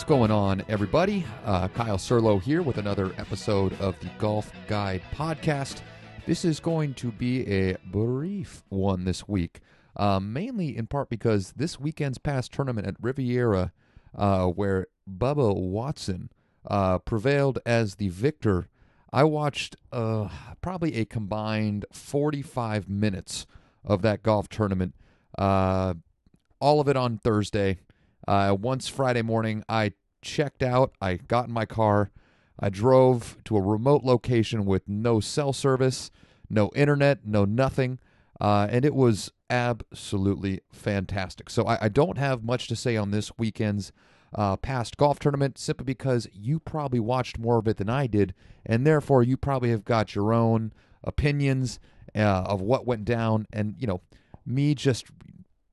What's going on, everybody? Uh, Kyle Serlo here with another episode of the Golf Guide Podcast. This is going to be a brief one this week, uh, mainly in part because this weekend's past tournament at Riviera, uh, where Bubba Watson uh, prevailed as the victor, I watched uh, probably a combined 45 minutes of that golf tournament. Uh, all of it on Thursday. Uh, once Friday morning, I checked out. I got in my car. I drove to a remote location with no cell service, no internet, no nothing. Uh, and it was absolutely fantastic. So I, I, don't have much to say on this weekend's uh, past golf tournament simply because you probably watched more of it than I did. And therefore, you probably have got your own opinions uh, of what went down. And, you know, me just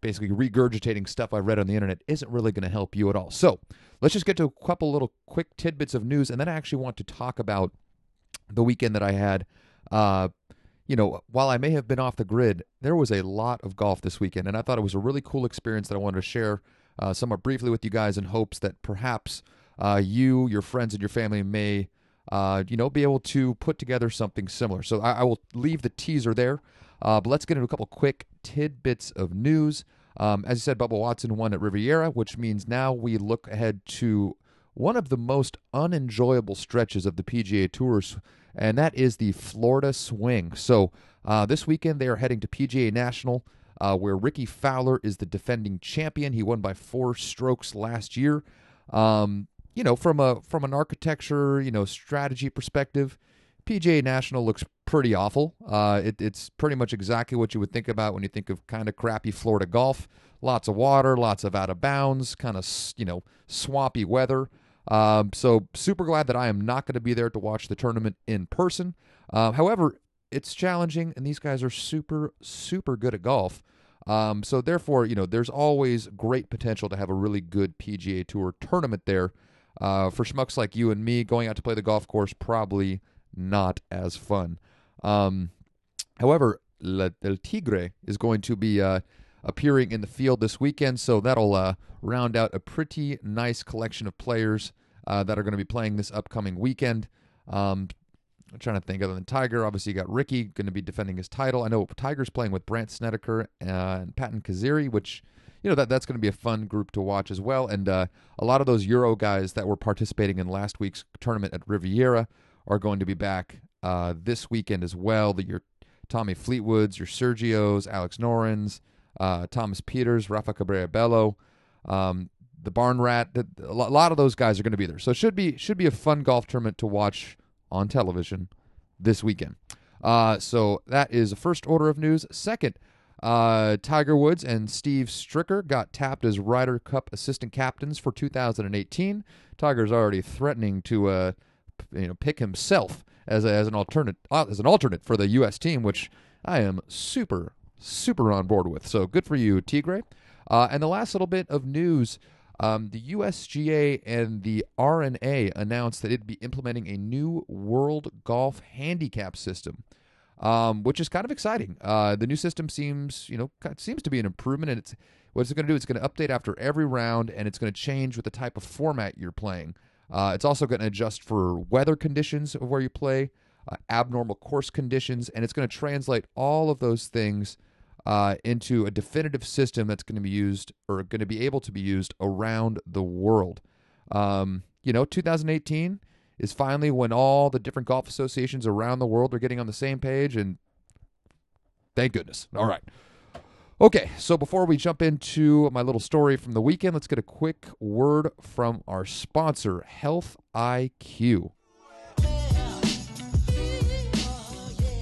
basically regurgitating stuff I read on the internet isn't really going to help you at all. So let's just get to a couple little quick tidbits of news, and then I actually want to talk about the weekend that I had. Uh, you know, while I may have been off the grid, there was a lot of golf this weekend, and I thought it was a really cool experience that I wanted to share uh, somewhat briefly with you guys in hopes that perhaps uh, you, your friends, and your family may, uh, you know, be able to put together something similar. So I, I will leave the teaser there. Uh, but let's get into a couple quick tidbits of news. Um, as you said, Bubba Watson won at Riviera, which means now we look ahead to one of the most unenjoyable stretches of the PGA Tours, and that is the Florida Swing. So uh, this weekend they are heading to PGA National, uh, where Rickie Fowler is the defending champion. He won by four strokes last year. Um, you know, from a from an architecture, you know, strategy perspective, PGA National looks pretty awful. Uh, it, it's pretty much exactly what you would think about when you think of kind of crappy Florida golf. Lots of water, lots of out of bounds, kind of you know swampy weather. Um, so super glad that I am not going to be there to watch the tournament in person. Uh, however, it's challenging, and these guys are super super good at golf. Um, so therefore, you know, there's always great potential to have a really good PGA Tour tournament there. Uh, for schmucks like you and me, going out to play the golf course probably not as fun. Um, however, Le, El Tigre is going to be uh, appearing in the field this weekend, so that'll uh, round out a pretty nice collection of players uh, that are going to be playing this upcoming weekend. Um, I'm trying to think other than Tiger. Obviously, you got Rickie going to be defending his title. I know Tiger's playing with Brandt Snedeker and Patton Kizzire, which you know that that's going to be a fun group to watch as well. And uh, a lot of those Euro guys that were participating in last week's tournament at Riviera are going to be back uh, this weekend as well. The, your Tommy Fleetwoods, your Sergios, Alex Norens, uh, Thomas Pieters, Rafa Cabrera Bello, um, the Barn Rat. The, a lot of those guys are going to be there. So it should be should be a fun golf tournament to watch on television this weekend. Uh, so that is the first order of news. Second, uh, Tiger Woods and Steve Stricker got tapped as Ryder Cup assistant captains for 2018. Tiger's already threatening to uh, you know pick himself as a, as an alternate uh, as an alternate for the U.S. team, which I am super super on board with. So good for you, Tigre. Uh, and the last little bit of news. Um, the USGA and the R&A announced that it'd be implementing a new World Golf Handicap system, um, which is kind of exciting. Uh, the new system seems, you know, seems to be an improvement, and it's what it's going to do. It's going to update after every round, and it's going to change with the type of format you're playing. Uh, it's also going to adjust for weather conditions of where you play, uh, abnormal course conditions, and it's going to translate all of those things uh, into a definitive system that's going to be used or going to be able to be used around the world. Um, you know, 2018 is finally when all the different golf associations around the world are getting on the same page, and thank goodness. All right. Okay, so before we jump into my little story from the weekend, let's get a quick word from our sponsor, Health IQ.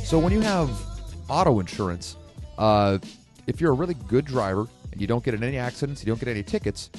So, when you have auto insurance, uh, if you're a really good driver and you don't get in any accidents, you don't get any tickets,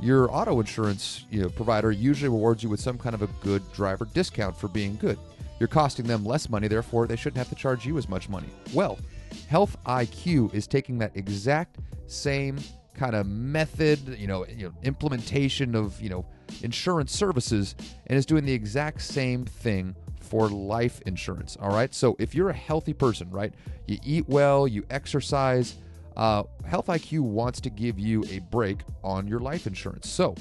your auto insurance you know, provider usually rewards you with some kind of a good driver discount for being good. You're costing them less money, therefore, they shouldn't have to charge you as much money. Well, Health IQ is taking that exact same kind of method, you know, you know, implementation of, you know, insurance services and is doing the exact same thing for life insurance. All right. So if you're a healthy person, right, you eat well, you exercise, uh, Health IQ wants to give you a break on your life insurance. So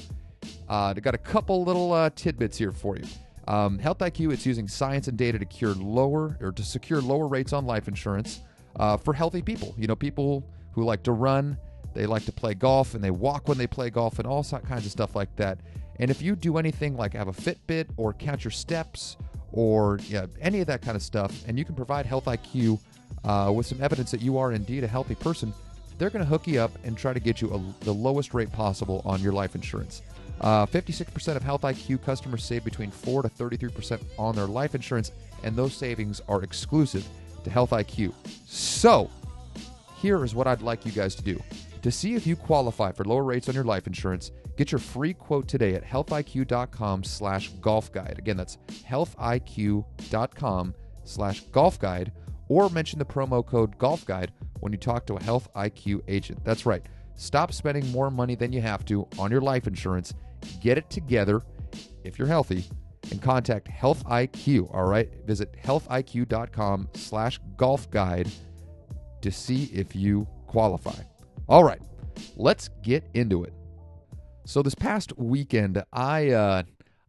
Uh, I got a couple little uh, tidbits here for you. Um, Health IQ, it's using science and data to cure lower or to secure lower rates on life insurance uh, for healthy people. You know, people who like to run, they like to play golf, and they walk when they play golf, and all kinds of stuff like that. And if you do anything like have a Fitbit or count your steps or yeah, any of that kind of stuff, and you can provide Health IQ uh, with some evidence that you are indeed a healthy person, they're going to hook you up and try to get you a, the lowest rate possible on your life insurance. Uh, 56% of Health IQ customers save between 4 to 33% on their life insurance, and those savings are exclusive to Health IQ. So, here is what I'd like you guys to do. To see if you qualify for lower rates on your life insurance, get your free quote today at healthiq.com slash golf guide. Again, that's healthiq.com slash golf guide, or mention the promo code golf guide when you talk to a Health IQ agent. That's right. Stop spending more money than you have to on your life insurance. Get it together if you're healthy and contact Health IQ. All right. Visit healthiq.com slash golf guide to see if you qualify. All right. Let's get into it. So this past weekend, I uh,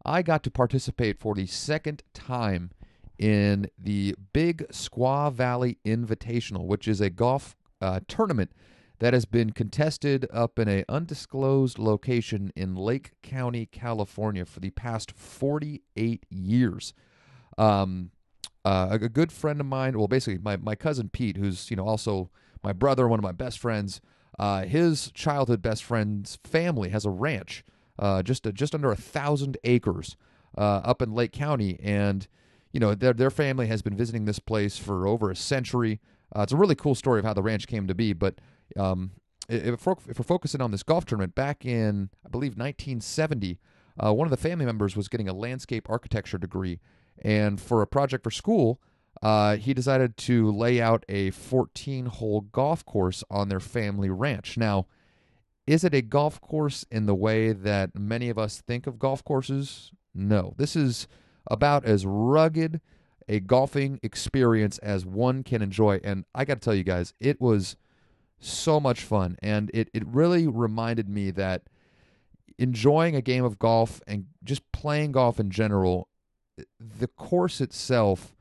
I got to participate for the second time in the Big Squaw Valley Invitational, which is a golf uh, tournament that has been contested up in an undisclosed location in Lake County, California, for the past 48 years. Um, uh, a good friend of mine, well, basically my, my cousin Pete, who's you know also my brother, one of my best friends. Uh, his childhood best friend's family has a ranch, uh, just a, just under a thousand acres uh, up in Lake County, and you know their their family has been visiting this place for over a century. Uh, it's a really cool story of how the ranch came to be, but um, if, we're, if, we're, focusing on this golf tournament, back in, I believe, 1970, uh, one of the family members was getting a landscape architecture degree. And for a project for school, uh, he decided to lay out a 14 hole golf course on their family ranch. Now, is it a golf course in the way that many of us think of golf courses? No. This is about as rugged a golfing experience as one can enjoy. And I got to tell you guys, it was so much fun. And it, it really reminded me that enjoying a game of golf and just playing golf in general, the course itself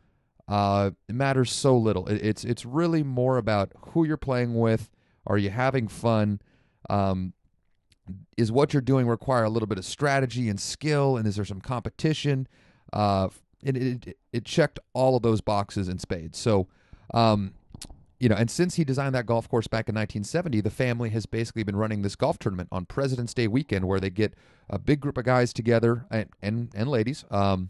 uh, matters so little. It, it's it's really more about who you're playing with. Are you having fun? Um, is what you're doing require a little bit of strategy and skill? And is there some competition? Uh, it, it, it checked all of those boxes in spades. So, um, you know, and since he designed that golf course back in 1970, the family has basically been running this golf tournament on President's Day weekend, where they get a big group of guys together and and, and ladies, um,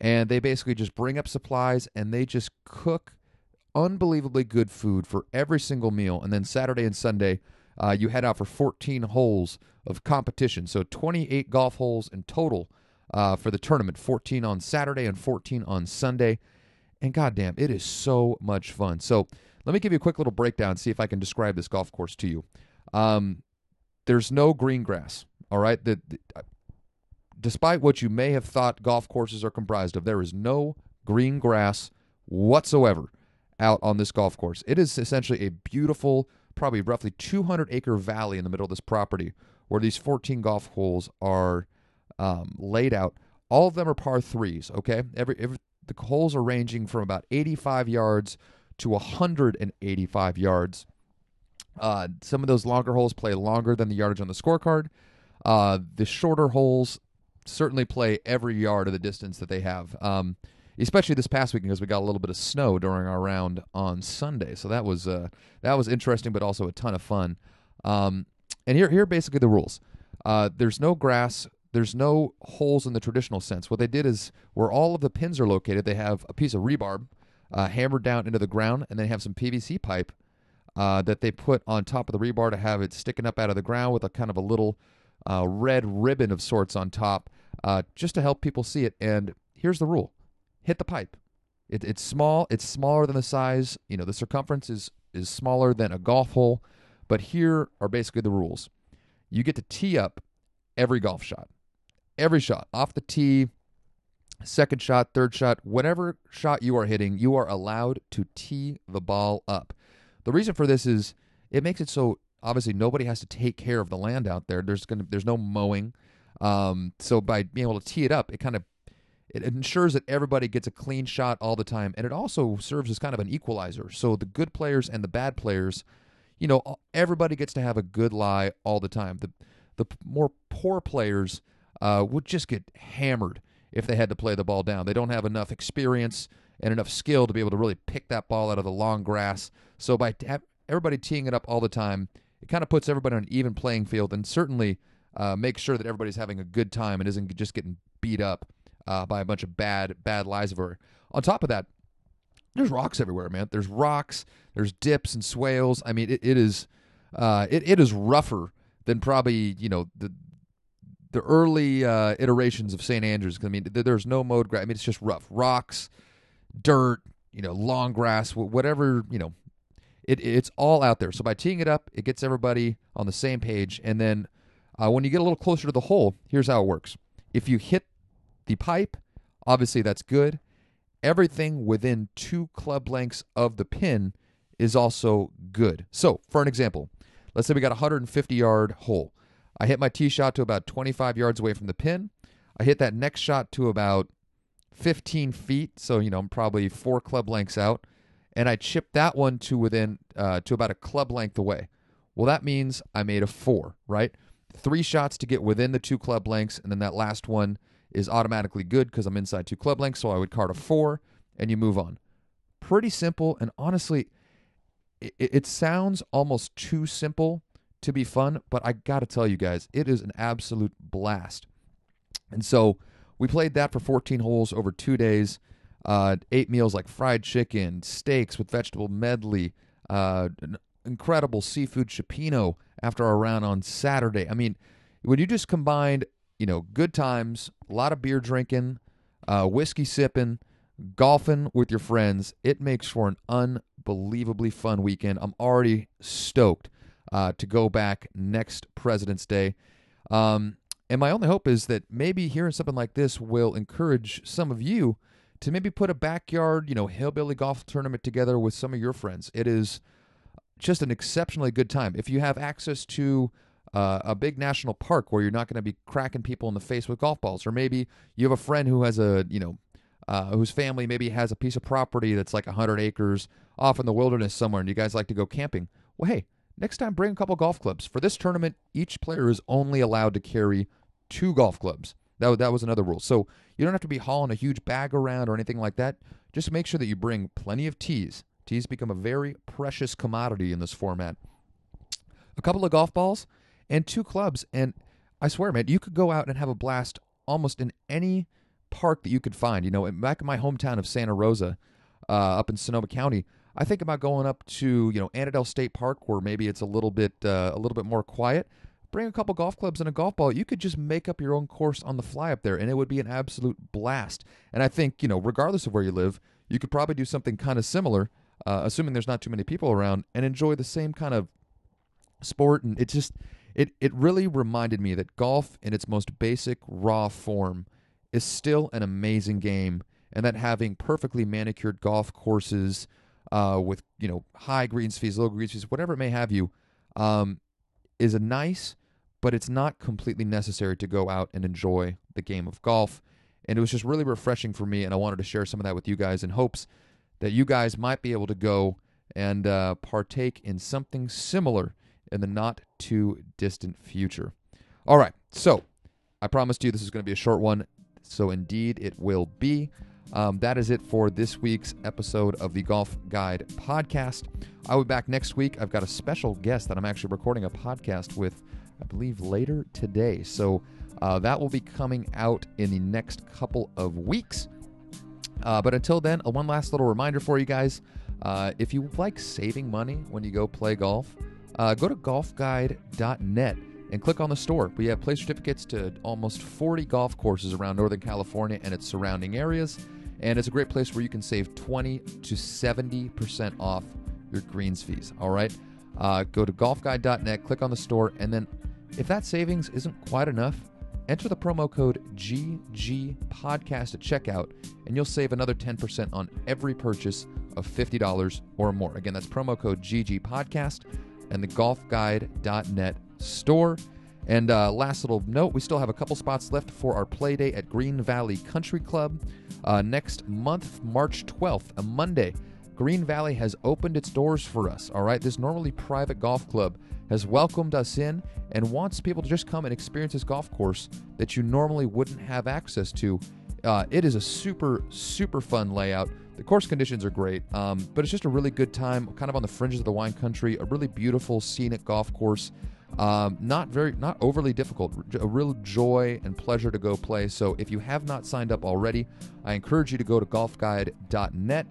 and they basically just bring up supplies and they just cook unbelievably good food for every single meal, and then Saturday and Sunday. Uh, you head out for 14 holes of competition. So 28 golf holes in total uh, for the tournament 14 on Saturday and 14 on Sunday. And goddamn, it is so much fun. So let me give you a quick little breakdown, see if I can describe this golf course to you. Um, there's no green grass. All right. The, the, uh, despite what you may have thought golf courses are comprised of, there is no green grass whatsoever out on this golf course. It is essentially a beautiful, probably roughly 200 acre valley in the middle of this property where these 14 golf holes are um, laid out. All of them are par threes. Okay. Every, every the holes are ranging from about 85 yards to 185 yards. Uh, some of those longer holes play longer than the yardage on the scorecard. Uh, the shorter holes certainly play every yard of the distance that they have. Um, especially this past weekend because we got a little bit of snow during our round on Sunday, so that was uh, that was interesting, but also a ton of fun. Um, and here here are basically the rules. Uh, there's no grass. There's no holes in the traditional sense. What they did is where all of the pins are located, they have a piece of rebarb uh, hammered down into the ground, and they have some PVC pipe uh, that they put on top of the rebar to have it sticking up out of the ground with a kind of a little uh, red ribbon of sorts on top, uh, just to help people see it. And here's the rule: hit the pipe. It, it's small. It's smaller than the size. You know, the circumference is is smaller than a golf hole. But here are basically the rules: you get to tee up every golf shot, every shot off the tee second shot, third shot, whatever shot you are hitting, you are allowed to tee the ball up. The reason for this is it makes it so obviously nobody has to take care of the land out there. There's gonna there's no mowing. Um, so by being able to tee it up, it kind of it ensures that everybody gets a clean shot all the time, and it also serves as kind of an equalizer. So the good players and the bad players, you know, everybody gets to have a good lie all the time. The the more poor players uh, would just get hammered if they had to play the ball down. They don't have enough experience and enough skill to be able to really pick that ball out of the long grass. So by everybody teeing it up all the time, it kind of puts everybody on an even playing field, and certainly uh, makes sure that everybody's having a good time and isn't just getting beat up uh, by a bunch of bad bad lies of. On top of that, there's rocks everywhere, man. There's rocks, there's dips and swales. I mean, it, it is uh, it, it is rougher than probably you know the the early uh, iterations of St. Andrews. I mean, there's no mode. Gra- I mean, it's just rough rocks, dirt, you know, long grass, whatever you know. It, it's all out there. So by teeing it up, it gets everybody on the same page. And then uh, when you get a little closer to the hole, here's how it works. If you hit the pipe, obviously that's good. Everything within two club lengths of the pin is also good. So, for an example, let's say we got a 150 yard hole. I hit my tee shot to about 25 yards away from the pin. I hit that next shot to about 15 feet, so you know I'm probably four club lengths out, and I chipped that one to within uh, to about a club length away. Well, that means I made a four, right? Three shots to get within the two club lengths, and then that last one is automatically good because I'm inside two club lengths. So I would card a four and you move on. Pretty simple. And honestly, it, it sounds almost too simple to be fun, but I got to tell you guys, it is an absolute blast. And so we played that for 14 holes over two days. Uh, eight meals like fried chicken, steaks with vegetable medley, uh, incredible seafood cioppino after our round on Saturday. I mean, when you just combined you know, good times, a lot of beer drinking, uh, whiskey sipping, golfing with your friends. It makes for an unbelievably fun weekend. I'm already stoked uh, to go back next President's Day. Um, and my only hope is that maybe hearing something like this will encourage some of you to maybe put a backyard, you know, hillbilly golf tournament together with some of your friends. It is just an exceptionally good time. If you have access to uh, a big national park where you're not going to be cracking people in the face with golf balls, or maybe you have a friend who has a you know uh, whose family maybe has a piece of property that's like 100 acres off in the wilderness somewhere, and you guys like to go camping. Well, hey, next time bring a couple golf clubs. For this tournament, each player is only allowed to carry two golf clubs. That, that was another rule. So you don't have to be hauling a huge bag around or anything like that. Just make sure that you bring plenty of tees. Tees become a very precious commodity in this format. A couple of golf balls, and two clubs. And I swear, man, you could go out and have a blast almost in any park that you could find. You know, back in my hometown of Santa Rosa, uh, up in Sonoma County, I think about going up to you know Annadel State Park, where maybe it's a little bit uh, a little bit more quiet. Bring a couple golf clubs and a golf ball. You could just make up your own course on the fly up there, and it would be an absolute blast. And I think you know, regardless of where you live, you could probably do something kind of similar, uh, assuming there's not too many people around, and enjoy the same kind of sport. And it just it, it really reminded me that golf in its most basic raw form is still an amazing game and that having perfectly manicured golf courses uh, with you know high greens fees, low greens fees, whatever it may have you, um, is a nice, but it's not completely necessary to go out and enjoy the game of golf. And it was just really refreshing for me, and I wanted to share some of that with you guys in hopes that you guys might be able to go and uh, partake in something similar in the not too distant future. All right, so I promised you this is going to be a short one, so indeed it will be. Um, that is it for this week's episode of the Golf Guide podcast. I'll be back next week. I've got a special guest that I'm actually recording a podcast with, I believe, later today. So uh, that will be coming out in the next couple of weeks. Uh, but until then, uh, one last little reminder for you guys. Uh, if you like saving money when you go play golf, uh, go to golfguide.net and click on the store. We have play certificates to almost 40 golf courses around Northern California and its surrounding areas. And it's a great place where you can save 20 to 70% off your greens fees. All right. Uh, go to golfguide.net, click on the store, and then if that savings isn't quite enough, enter the promo code GG Podcast at checkout, and you'll save another 10% on every purchase of $50 or more. Again, that's promo code GG Podcast and the golfguide.net store. And uh, last little note we still have a couple spots left for our play day at Green Valley Country Club uh, next month, March 12th, a Monday. Green Valley has opened its doors for us. All right, this normally private golf club has welcomed us in and wants people to just come and experience this golf course that you normally wouldn't have access to. Uh, it is a super, super fun layout. The course conditions are great, um, but it's just a really good time, kind of on the fringes of the wine country. A really beautiful, scenic golf course. Um, not very, not overly difficult. A real joy and pleasure to go play. So if you have not signed up already, I encourage you to go to golfguide.net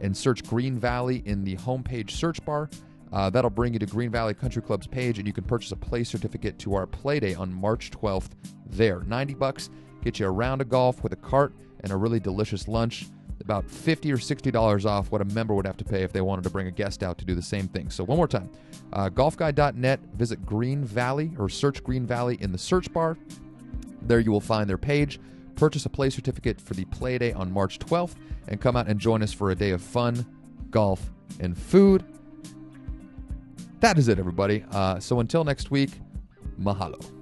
and search Green Valley in the homepage search bar. Uh, that'll bring you to Green Valley Country Club's page, and you can purchase a play certificate to our play day on March 12th. There, 90 bucks, get you a round of golf with a cart and a really delicious lunch. About 50 or 60 dollars off what a member would have to pay if they wanted to bring a guest out to do the same thing. So one more time, uh, golfguide.net. Visit Green Valley or search Green Valley in the search bar. There you will find their page. Purchase a play certificate for the play day on March 12th and come out and join us for a day of fun, golf, and food. That is it, everybody. Uh, so until next week, mahalo.